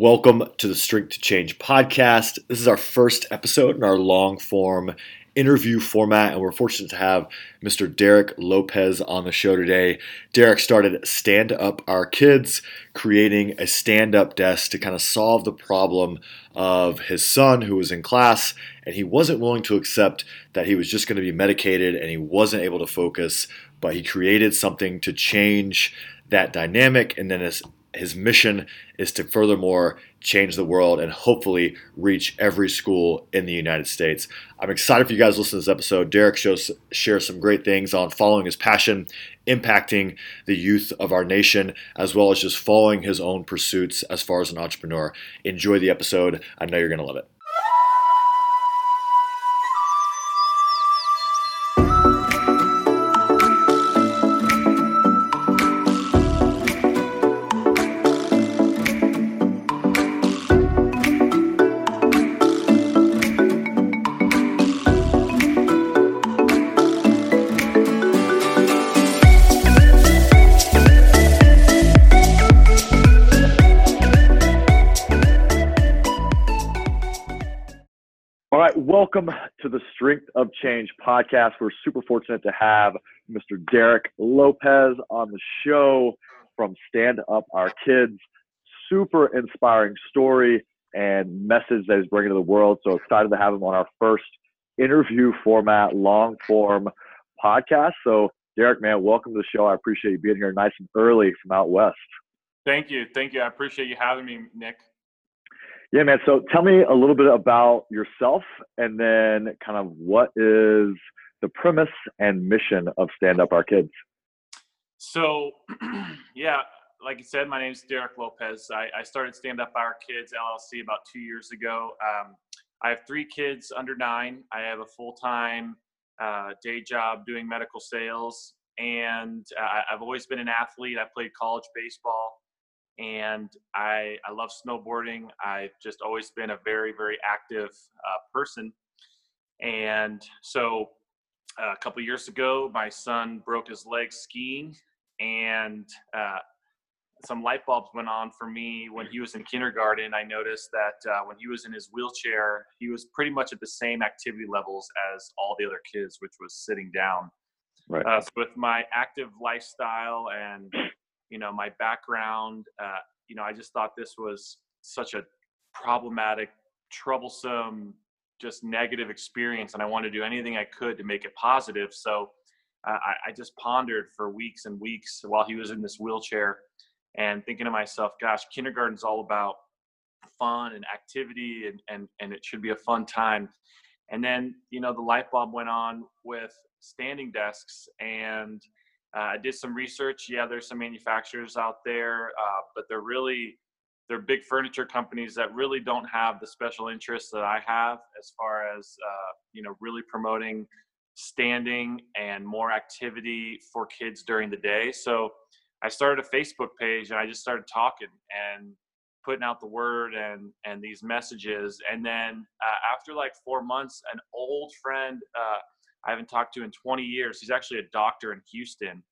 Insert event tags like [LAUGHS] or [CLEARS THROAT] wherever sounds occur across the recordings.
Welcome to the Strength to Change podcast. This is our first episode in our long form interview format, and we're fortunate to have Mr. Derek Lopez on the show today. Derek started Stand Up Our Kids, creating a stand up desk to kind of solve the problem of his son who was in class and he wasn't willing to accept that he was just going to be medicated and he wasn't able to focus, but he created something to change that dynamic and then his his mission is to furthermore change the world and hopefully reach every school in the United States. I'm excited for you guys to listen to this episode. Derek shows shares some great things on following his passion, impacting the youth of our nation, as well as just following his own pursuits as far as an entrepreneur. Enjoy the episode. I know you're going to love it. Welcome to the Strength of Change podcast. We're super fortunate to have Mr. Derek Lopez on the show from Stand Up Our Kids. Super inspiring story and message that he's bringing to the world. So excited to have him on our first interview format, long form podcast. So, Derek, man, welcome to the show. I appreciate you being here nice and early from out west. Thank you. Thank you. I appreciate you having me, Nick. Yeah, man. So tell me a little bit about yourself and then kind of what is the premise and mission of Stand Up Our Kids? So, [CLEARS THROAT] yeah, like you said, my name is Derek Lopez. I, I, started Stand Up Our Kids LLC about two years ago. Um, I have three kids under nine. I have a full time uh, day job doing medical sales. And uh, I've always been an athlete. I played college baseball and I I love snowboarding. I've just always been a very very active uh, person, and so uh, a couple years ago, my son broke his leg skiing, and uh, some light bulbs went on for me when he was in kindergarten. I noticed that uh, when he was in his wheelchair, he was pretty much at the same activity levels as all the other kids, which was sitting down. Right. Uh, so with my active lifestyle and you know my background uh, you know i just thought this was such a problematic troublesome just negative experience and i wanted to do anything i could to make it positive. So uh, I, I, just pondered for weeks and weeks while he was in this wheelchair and thinking to myself gosh kindergarten's all about fun and activity and, and, and it should be a fun time. And then you know the light bulb went on with standing desks and I did some research. Yeah, there's some manufacturers out there, uh, but they're really they're big furniture companies that really don't have the special interests that I have as far as uh, you know really promoting standing and more activity for kids during the day. So I started a Facebook page and I just started talking and putting out the word and and these messages. And then uh, after like four months, an old friend uh, I haven't talked to in 20 years. He's actually a doctor in Houston.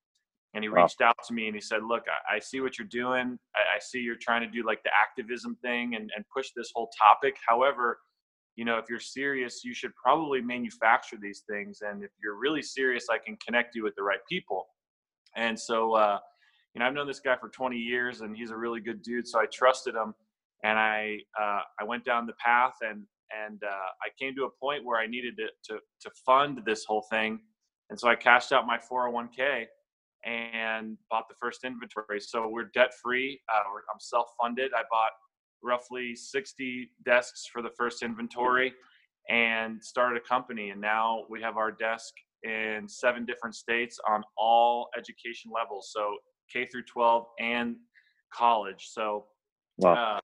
And he reached out to me and he said, Look, I, I see what you're doing. I, I, see you're trying to do like the activism thing and, and push this whole topic. However, you know, if you're serious, you should probably manufacture these things. And if you're really serious, I can connect you with the right people. And so, uh, you know, I've known this guy for 20 years and he's a really good dude. So I trusted him and I, uh, I went down the path and and uh, I came to a point where I needed to, to, to fund this whole thing, and so I cashed out my 401k and bought the first inventory. So we're debt free. Uh, I'm self funded. I bought roughly 60 desks for the first inventory and started a company. And now we have our desk in seven different states on all education levels. So K through 12 and college. So wow. uh,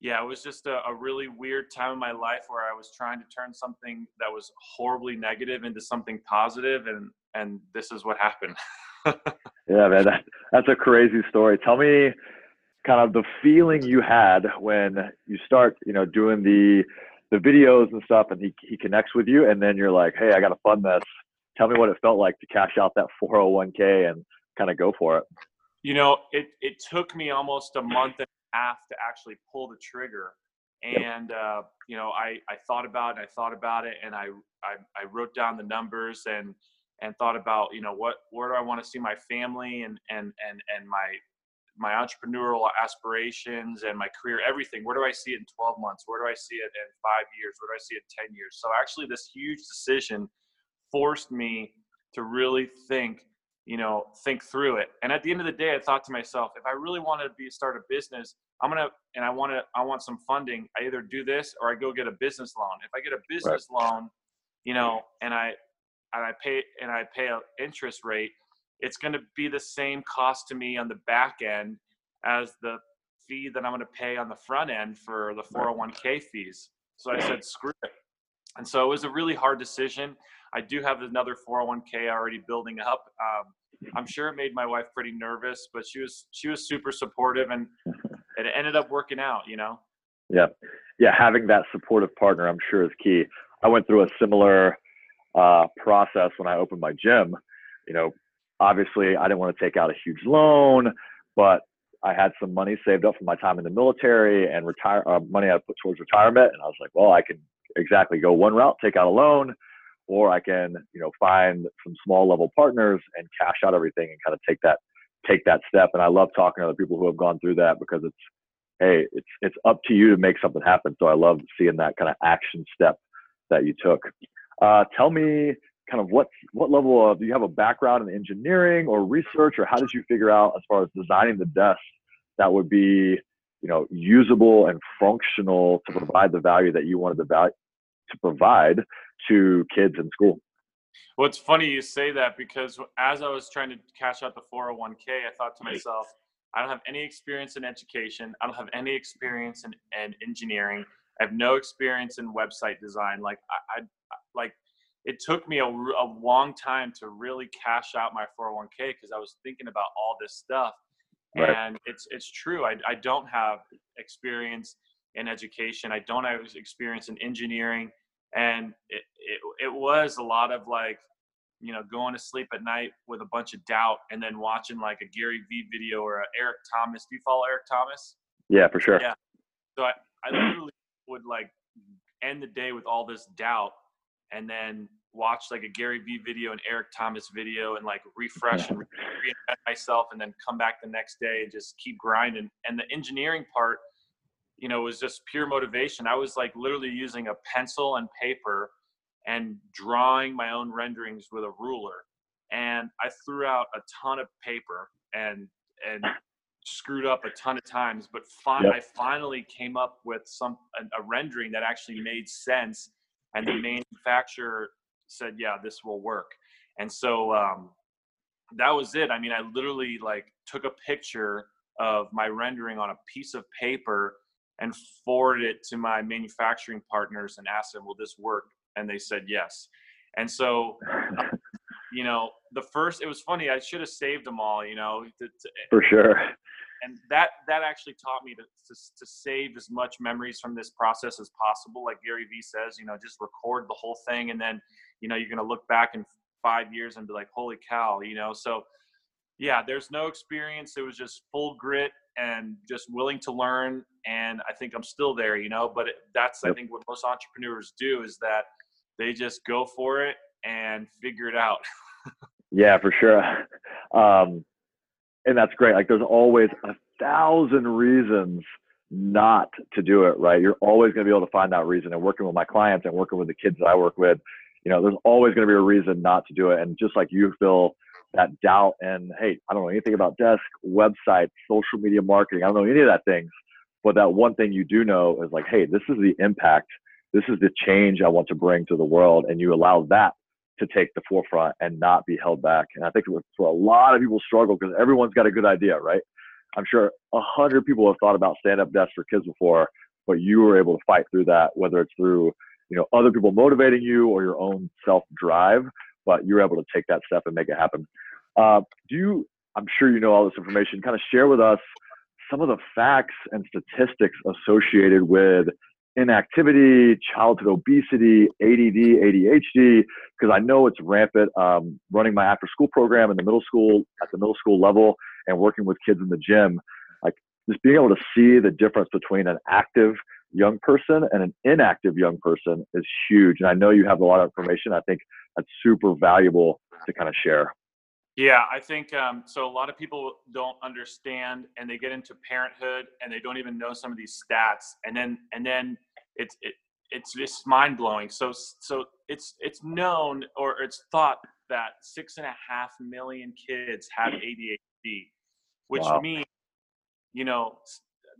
yeah, it was just a, a, really weird time in my life where I was trying to turn something that was horribly negative into something positive, and and this is what happened. [LAUGHS] yeah, man, that, that's a crazy story. Tell me, kind of the feeling you had when you start, you know, doing the the videos and stuff, and he he connects with you, and then you're like, hey, I got to fund this. Tell me what it felt like to cash out that 401k and kind of go for it. You know, it it took me almost a month and have to actually pull the trigger. And uh, you know, I I thought about it, I thought about it, and I, I I wrote down the numbers and and thought about you know what where do I want to see my family and and and and my my entrepreneurial aspirations and my career, everything. Where do I see it in 12 months? Where do I see it in five years? Where do I see it in 10 years? So actually, this huge decision forced me to really think, you know, think through it. And at the end of the day, I thought to myself, if I really want to be start a business, I'm gonna and I want to I want some funding. I either do this or I go get a business loan. If I get a business right. loan, you know, and I and I pay and I pay an interest rate, it's going to be the same cost to me on the back end as the fee that I'm going to pay on the front end for the 401k fees. So I said, screw it. And so it was a really hard decision. I do have another 401k already building up. Um, I'm sure it made my wife pretty nervous, but she was she was super supportive, and it ended up working out. You know. Yeah, yeah. Having that supportive partner, I'm sure, is key. I went through a similar uh, process when I opened my gym. You know, obviously I didn't want to take out a huge loan, but I had some money saved up from my time in the military and retire uh, money I put towards retirement. And I was like, well, I can exactly go one route, take out a loan, or I can, you know, find some small level partners and cash out everything and kind of take that, take that step. And I love talking to other people who have gone through that because it's, Hey, it's, it's up to you to make something happen. So I love seeing that kind of action step that you took. Uh, tell me kind of what what level of do you have a background in engineering or research or how did you figure out as far as designing the desk that would be you know usable and functional to provide the value that you wanted the value to provide to kids in school well it's funny you say that because as i was trying to cash out the 401k i thought to myself i don't have any experience in education i don't have any experience in, in engineering i have no experience in website design like I, I like it took me a, a long time to really cash out my 401k because I was thinking about all this stuff. Right. And it's it's true. I, I don't have experience in education. I don't have experience in engineering. And it, it, it was a lot of like, you know, going to sleep at night with a bunch of doubt and then watching like a Gary Vee video or a Eric Thomas. Do you follow Eric Thomas? Yeah, for sure. Yeah. So I, I literally would like end the day with all this doubt and then watch like a Gary Vee video and Eric Thomas video and like refresh and reinvent myself and then come back the next day and just keep grinding. And the engineering part, you know, it was just pure motivation. I was like literally using a pencil and paper and drawing my own renderings with a ruler. And I threw out a ton of paper and and screwed up a ton of times, but fi- yep. I finally came up with some a, a rendering that actually made sense and the manufacturer said, yeah, this will work. And so um, that was it. I mean, I literally like took a picture of my rendering on a piece of paper and forwarded it to my manufacturing partners and asked them, will this work? And they said yes. And so, [LAUGHS] you know, the first, it was funny. I should have saved them all, you know. To, to, For sure. And that that actually taught me to, to to save as much memories from this process as possible. Like Gary Vee says, you know, just record the whole thing and then you know you're going to look back in five years and be like holy cow you know so yeah there's no experience it was just full grit and just willing to learn and i think i'm still there you know but it, that's yep. i think what most entrepreneurs do is that they just go for it and figure it out [LAUGHS] yeah for sure um, and that's great like there's always a thousand reasons not to do it right you're always going to be able to find that reason and working with my clients and working with the kids that i work with you know, there's always going to be a reason not to do it. And just like you feel that doubt and, hey, I don't know anything about desk, website, social media marketing. I don't know any of that things. But that one thing you do know is like, hey, this is the impact. This is the change I want to bring to the world. And you allow that to take the forefront and not be held back. And I think for a lot of people struggle because everyone's got a good idea, right? I'm sure a hundred people have thought about stand-up desks for kids before, but you were able to fight through that, whether it's through you know other people motivating you or your own self drive but you're able to take that step and make it happen uh, do you i'm sure you know all this information kind of share with us some of the facts and statistics associated with inactivity, childhood obesity, ADD, ADHD, because I know it's rampant. Um, running my after school program in the middle school at the middle school level and working with kids in the gym, like just being able to see the difference between an active young person and an inactive young person is huge. And I know you have a lot of information. I think that's super valuable to kind of share. Yeah, I think um, so. A lot of people don't understand, and they get into parenthood, and they don't even know some of these stats, and then and then it's it, it's just mind blowing. So so it's it's known or it's thought that six and a half million kids have ADHD, which wow. means you know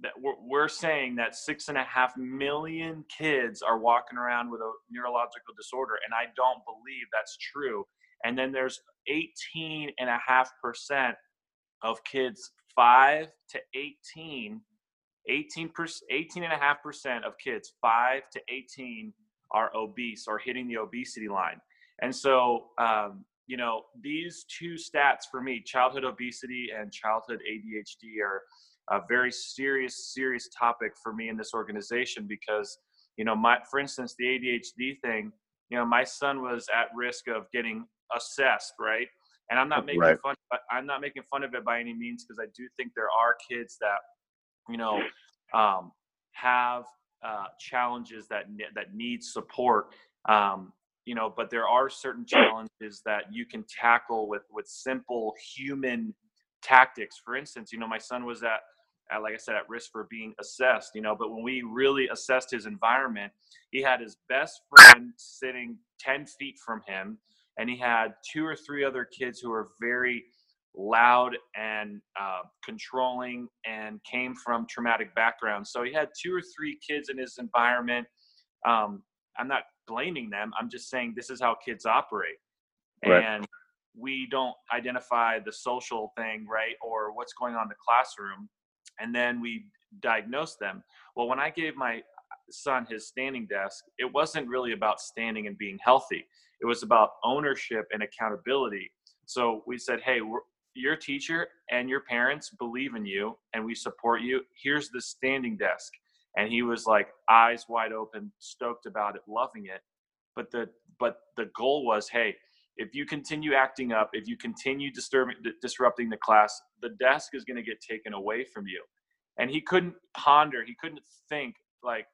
that we're, we're saying that six and a half million kids are walking around with a neurological disorder, and I don't believe that's true and then there's 18 and a half percent of kids 5 to 18 18 18 and a half percent of kids 5 to 18 are obese or hitting the obesity line. And so um, you know these two stats for me childhood obesity and childhood adhd are a very serious serious topic for me in this organization because you know my for instance the adhd thing you know my son was at risk of getting assessed, right? And I'm not making right. fun. I'm not making fun of it by any means because I do think there are kids that, you know, um, have uh, challenges that that need support. Um, you know, but there are certain challenges that you can tackle with with simple human tactics. For instance, you know, my son was at at, like I said, at risk for being assessed, you know. But when we really assessed his environment, he had his best friend sitting 10 feet from him and he had two or three other kids who were very loud and uh, controlling and came from traumatic backgrounds. So he had two or three kids in his environment. Um, I'm not blaming them. I'm just saying this is how kids operate. Right. And we don't identify the social thing, right? Or what's going on in the classroom. And then we diagnose them. Well, when I gave my son his standing desk, it wasn't really about standing and being healthy. It was about ownership and accountability. So we said, hey, your teacher and your parents believe in you and we support you. Here's the standing desk. And he was like eyes wide open, stoked about it, loving it. But the but the goal was, hey, if you continue acting up, if you continue disturbing disrupting the class, the desk is going to get taken away from you. And he couldn't ponder, he couldn't think like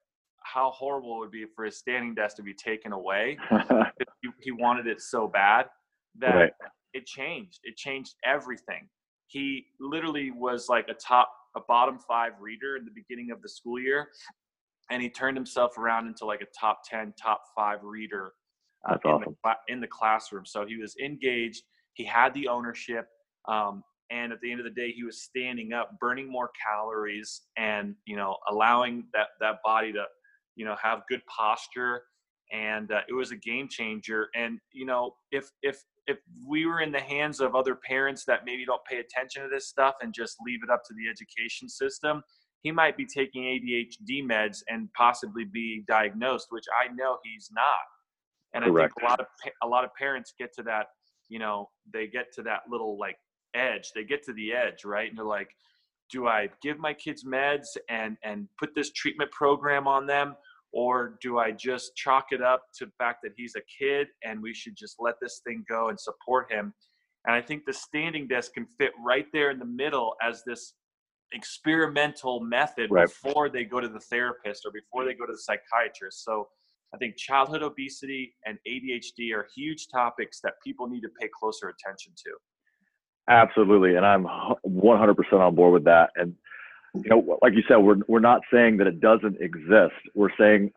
how horrible it would be for his standing desk to be taken away. [LAUGHS] he, he, wanted it so bad that right. it changed. It changed everything. He literally was like a top, a bottom five reader in the beginning of the school year, and he turned himself around into like a top ten, top five reader uh, in, awesome. the, in the classroom. So he was engaged. He had the ownership. Um, and at the end of the day he was standing up burning more calories and you know allowing that that body to you know, have good posture, and uh, it was a game changer. And you know, if if if we were in the hands of other parents that maybe don't pay attention to this stuff and just leave it up to the education system, he might be taking ADHD meds and possibly be diagnosed, which I know he's not. And Correct. I think a lot of a lot of parents get to that, you know, they get to that little like edge. They get to the edge, right? And they're like, do I give my kids meds and and put this treatment program on them or do I just chalk it up to the fact that he's a kid and we should just let this thing go and support him? And I think the standing desk can fit right there in the middle as this experimental method right. before they go to the therapist or before they go to the psychiatrist. So I think childhood obesity and ADHD are huge topics that people need to pay closer attention to. Absolutely, and I'm 100% on board with that. And you know, like you said, we're we're not saying that it doesn't exist. We're saying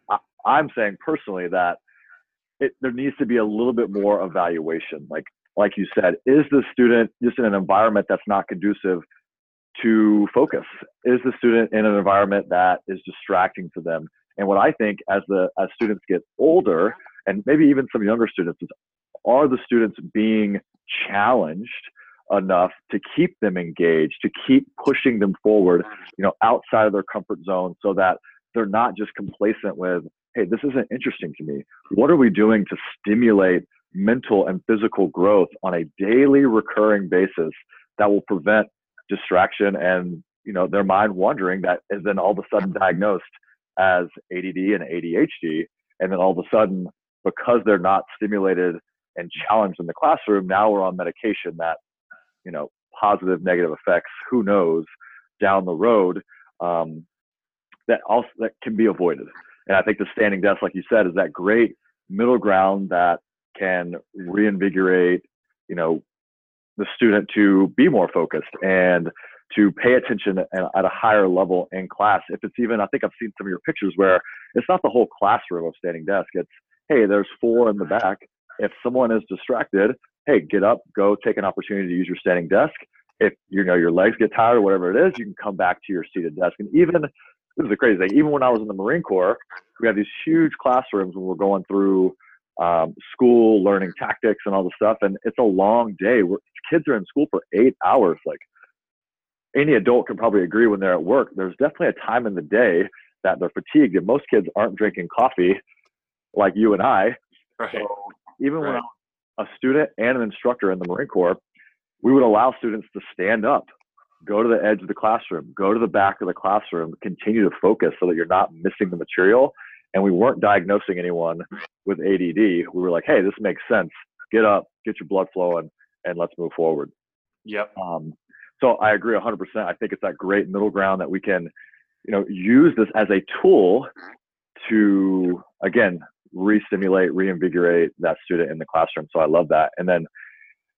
I'm saying personally that it, there needs to be a little bit more evaluation. Like like you said, is the student just in an environment that's not conducive to focus? Is the student in an environment that is distracting to them? And what I think as the as students get older, and maybe even some younger students, is are the students being challenged enough to keep them engaged, to keep pushing them forward, you know, outside of their comfort zone so that they're not just complacent with, hey, this isn't interesting to me. What are we doing to stimulate mental and physical growth on a daily recurring basis that will prevent distraction and, you know, their mind wandering that is then all of a sudden diagnosed as ADD and ADHD. And then all of a sudden, because they're not stimulated and challenged in the classroom, now we're on medication that you know positive negative effects who knows down the road um, that also that can be avoided. And I think the standing desk, like you said, is that great middle ground that can reinvigorate, you know, the student to be more focused and to pay attention at a higher level in class. If it's even, I think I've seen some of your pictures where it's not the whole classroom of standing desk. It's, hey, there's four in the back. If someone is distracted, hey, get up, go take an opportunity to use your standing desk. If you know your legs get tired or whatever it is, you can come back to your seated desk. And even this is a crazy thing. Even when I was in the Marine Corps, we had these huge classrooms when we're going through um, school, learning tactics and all the stuff. And it's a long day. We're, kids are in school for eight hours. Like any adult can probably agree when they're at work, there's definitely a time in the day that they're fatigued. And most kids aren't drinking coffee like you and I. Right. So even right. when I was a student and an instructor in the Marine Corps, we would allow students to stand up, go to the edge of the classroom, go to the back of the classroom, continue to focus so that you're not missing the material. And we weren't diagnosing anyone with ADD. We were like, hey, this makes sense. Get up, get your blood flowing, and let's move forward. Yep. Um, so I agree 100%. I think it's that great middle ground that we can, you know, use this as a tool to, again, re-stimulate, reinvigorate that student in the classroom. So I love that. And then,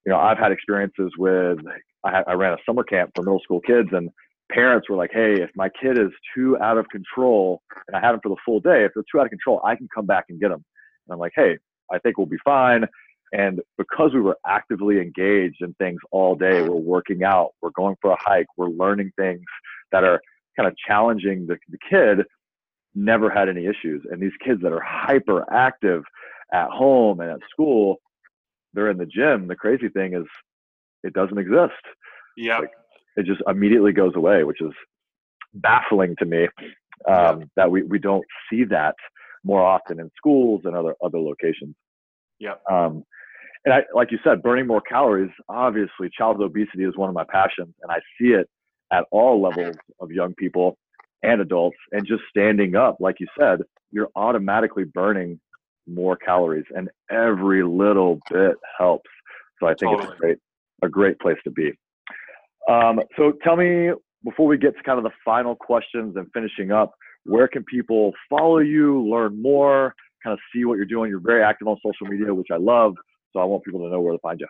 you know, I've had experiences with, I, I ran a summer camp for middle school kids and parents were like, Hey, if my kid is too out of control and I have them for the full day, if they're too out of control, I can come back and get them. And I'm like, Hey, I think we'll be fine. And because we were actively engaged in things all day, we're working out, we're going for a hike, we're learning things that are kind of challenging the, the kid never had any issues. And these kids that are hyperactive at home and at school, they're in the gym. The crazy thing is it doesn't exist. Yeah. Like, it just immediately goes away, which is baffling to me um, that we, we don't see that more often in schools and other other locations. Yeah. Um, and I, like you said, burning more calories. Obviously, childhood obesity is one of my passions, and I see it at all levels of young people and adults and just standing up like you said you're automatically burning more calories and every little bit helps so i think totally. it's a great a great place to be um, so tell me before we get to kind of the final questions and finishing up where can people follow you learn more kind of see what you're doing you're very active on social media which i love so i want people to know where to find you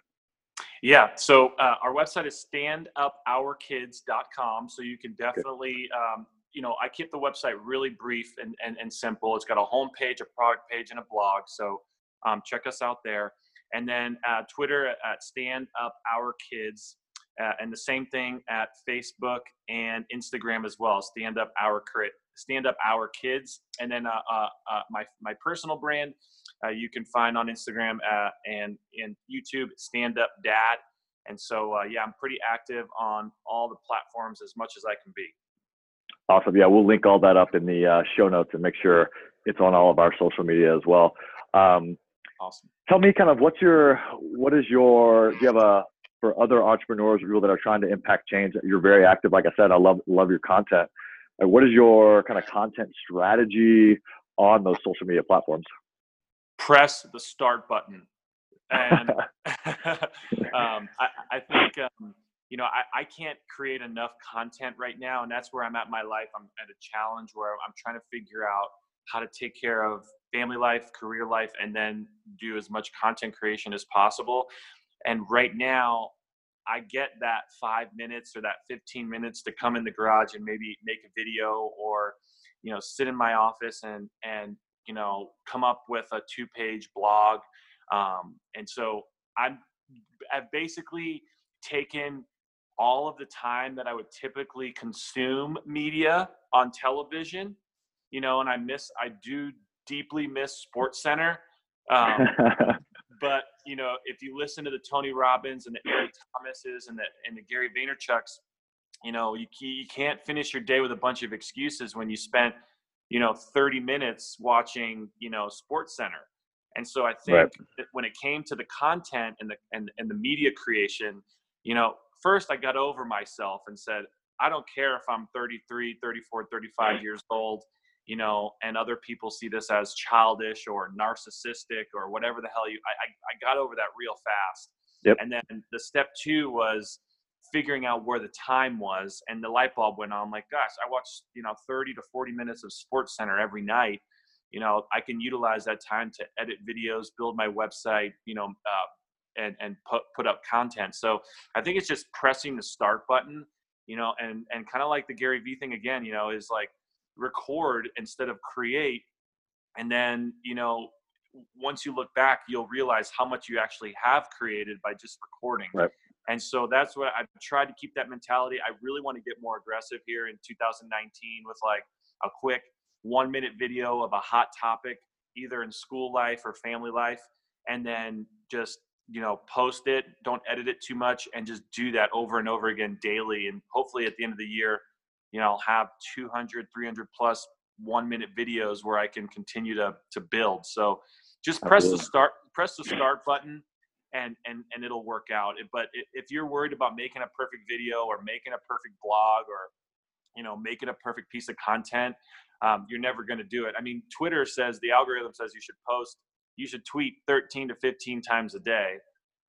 yeah, so uh, our website is standupourkids.com. So you can definitely um, you know, I keep the website really brief and, and, and simple. It's got a home page, a product page, and a blog. So um, check us out there. And then uh, Twitter at Stand Up Our Kids, uh, and the same thing at Facebook and Instagram as well. Stand Up Our Crit, Stand Up Our Kids, and then uh, uh, uh my my personal brand uh, you can find on Instagram and in YouTube Stand Up Dad. And so yeah, I'm pretty active on all the platforms as much as I can be. Awesome. Yeah, we'll link all that up in the uh, show notes and make sure it's on all of our social media as well. Um, awesome. Tell me, kind of, what's your, what is your, do you have a, for other entrepreneurs or people that are trying to impact change? You're very active. Like I said, I love love your content. Like, what is your kind of content strategy on those social media platforms? Press the start button, [LAUGHS] and [LAUGHS] um, I, I, think um, you know, I, I can't create enough content right now. And that's where I'm at my life. I'm at a challenge where I'm trying to figure out how to take care of family life, career life, and then do as much content creation as possible. And right now, I get that five minutes or that 15 minutes to come in the garage and maybe make a video or, you know, sit in my office and, and, you know, come up with a two page blog. Um, and so I'm, I've basically taken all of the time that I would typically consume media on television, you know, and I miss, I do deeply miss Sports Center. Um, [LAUGHS] but you know, if you listen to the Tony Robbins and the Eric Thomases and the and the Gary Vaynerchuk's, you know, you you can't finish your day with a bunch of excuses when you spent, you know, 30 minutes watching, you know, Sports Center. And so I think right. that when it came to the content and the and, and the media creation, you know, first I got over myself and said, I don't care if I'm 33, 34, 35 years old, you know, and other people see this as childish or narcissistic or whatever the hell you, I, I, I got over that real fast. Yep. And then the step two was, figuring out where the time was and the light bulb went on. I'm like, gosh, I watch, you know, 30 to 40 minutes of Sports Center every night. You know, I can utilize that time to edit videos, build my website, you know, uh, and and put put up content. So I think it's just pressing the start button, you know, and and kind of like the Gary Vee thing again, you know, is like record instead of create, and then you know once you look back, you'll realize how much you actually have created by just recording. Right. And so that's what I've tried to keep that mentality. I really want to get more aggressive here in 2019 with like a quick one minute video of a hot topic, either in school life or family life, and then just you know post it don't edit it too much and just do that over and over again daily. And hopefully at the end of the year you know i'll have 200 300 plus one minute videos where i can continue to to build. So just press the start press the start button and and and it'll work out. But if you're worried about making a perfect video or making a perfect blog or you know making a perfect piece of content um, you're never going to do it. I mean twitter says the algorithm says you should post you should tweet 13 to 15 times a day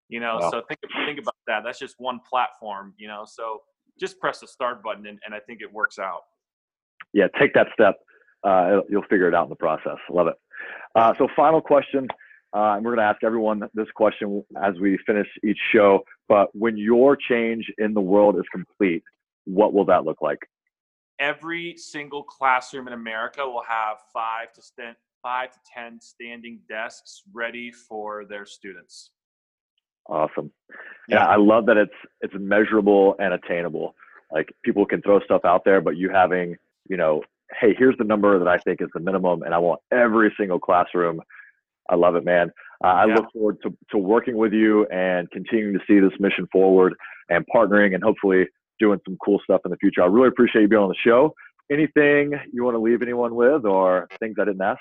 you know wow. so think think about that that's just one platform you know so just press the start button and, and i think it works out yeah take that step uh, you'll figure it out in the process love it uh, so final question uh, and we're going to ask everyone this question as we finish each show. But when your change in the world is complete, what will that look like? Every single classroom in America will have five to five to ten standing desks ready for their students. Awesome. Yeah. yeah, I love that it's it's measurable and attainable. Like people can throw stuff out there, but you having, you know, hey, here's the number that I think is the minimum, and I want every single classroom I love it, man. Uh, I yeah. look forward to, to working with you and continuing to see this mission forward and partnering and hopefully doing some cool stuff in the future. I really appreciate you being on the show. Anything you want to leave anyone with or things I didn't ask?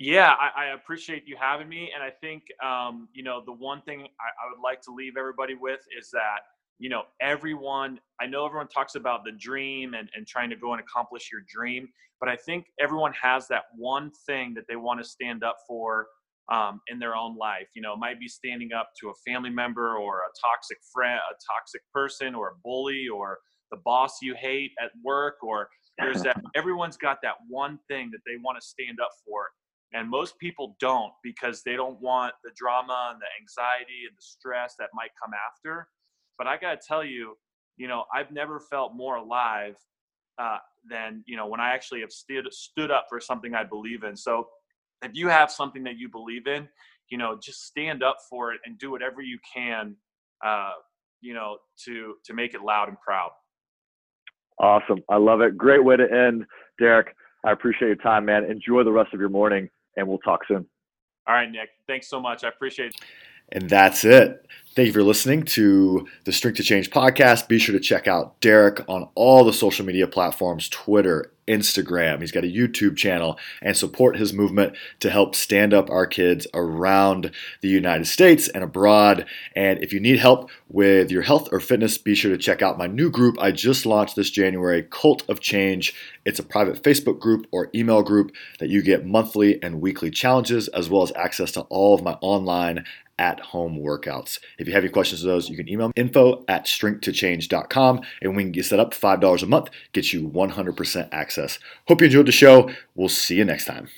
Yeah, I, I appreciate you having me. And I think, um, you know, the one thing I, I would like to leave everybody with is that, you know, everyone, I know everyone talks about the dream and, and trying to go and accomplish your dream, but I think everyone has that one thing that they want to stand up for um, in their own life. You know, it might be standing up to a family member or a toxic friend, a toxic person, or a bully, or the boss you hate at work, or there's [LAUGHS] that. Everyone's got that one thing that they want to stand up for, and most people don't because they don't want the drama and the anxiety and the stress that might come after. But I got to tell you, you know, I've never felt more alive uh, than you know when I actually have stood stood up for something I believe in. So if you have something that you believe in, you know, just stand up for it and do whatever you can, uh, you know, to to make it loud and proud. Awesome. I love it. Great way to end, Derek. I appreciate your time, man. Enjoy the rest of your morning, and we'll talk soon. All right, Nick. Thanks so much. I appreciate it. And that's it. Thank you for listening to the Strength to Change podcast. Be sure to check out Derek on all the social media platforms Twitter, Instagram. He's got a YouTube channel and support his movement to help stand up our kids around the United States and abroad. And if you need help with your health or fitness, be sure to check out my new group I just launched this January, Cult of Change. It's a private Facebook group or email group that you get monthly and weekly challenges, as well as access to all of my online at home workouts. If you have any questions of those, you can email info at strengthtochange.com and we can get set up $5 a month, get you 100% access. Hope you enjoyed the show. We'll see you next time.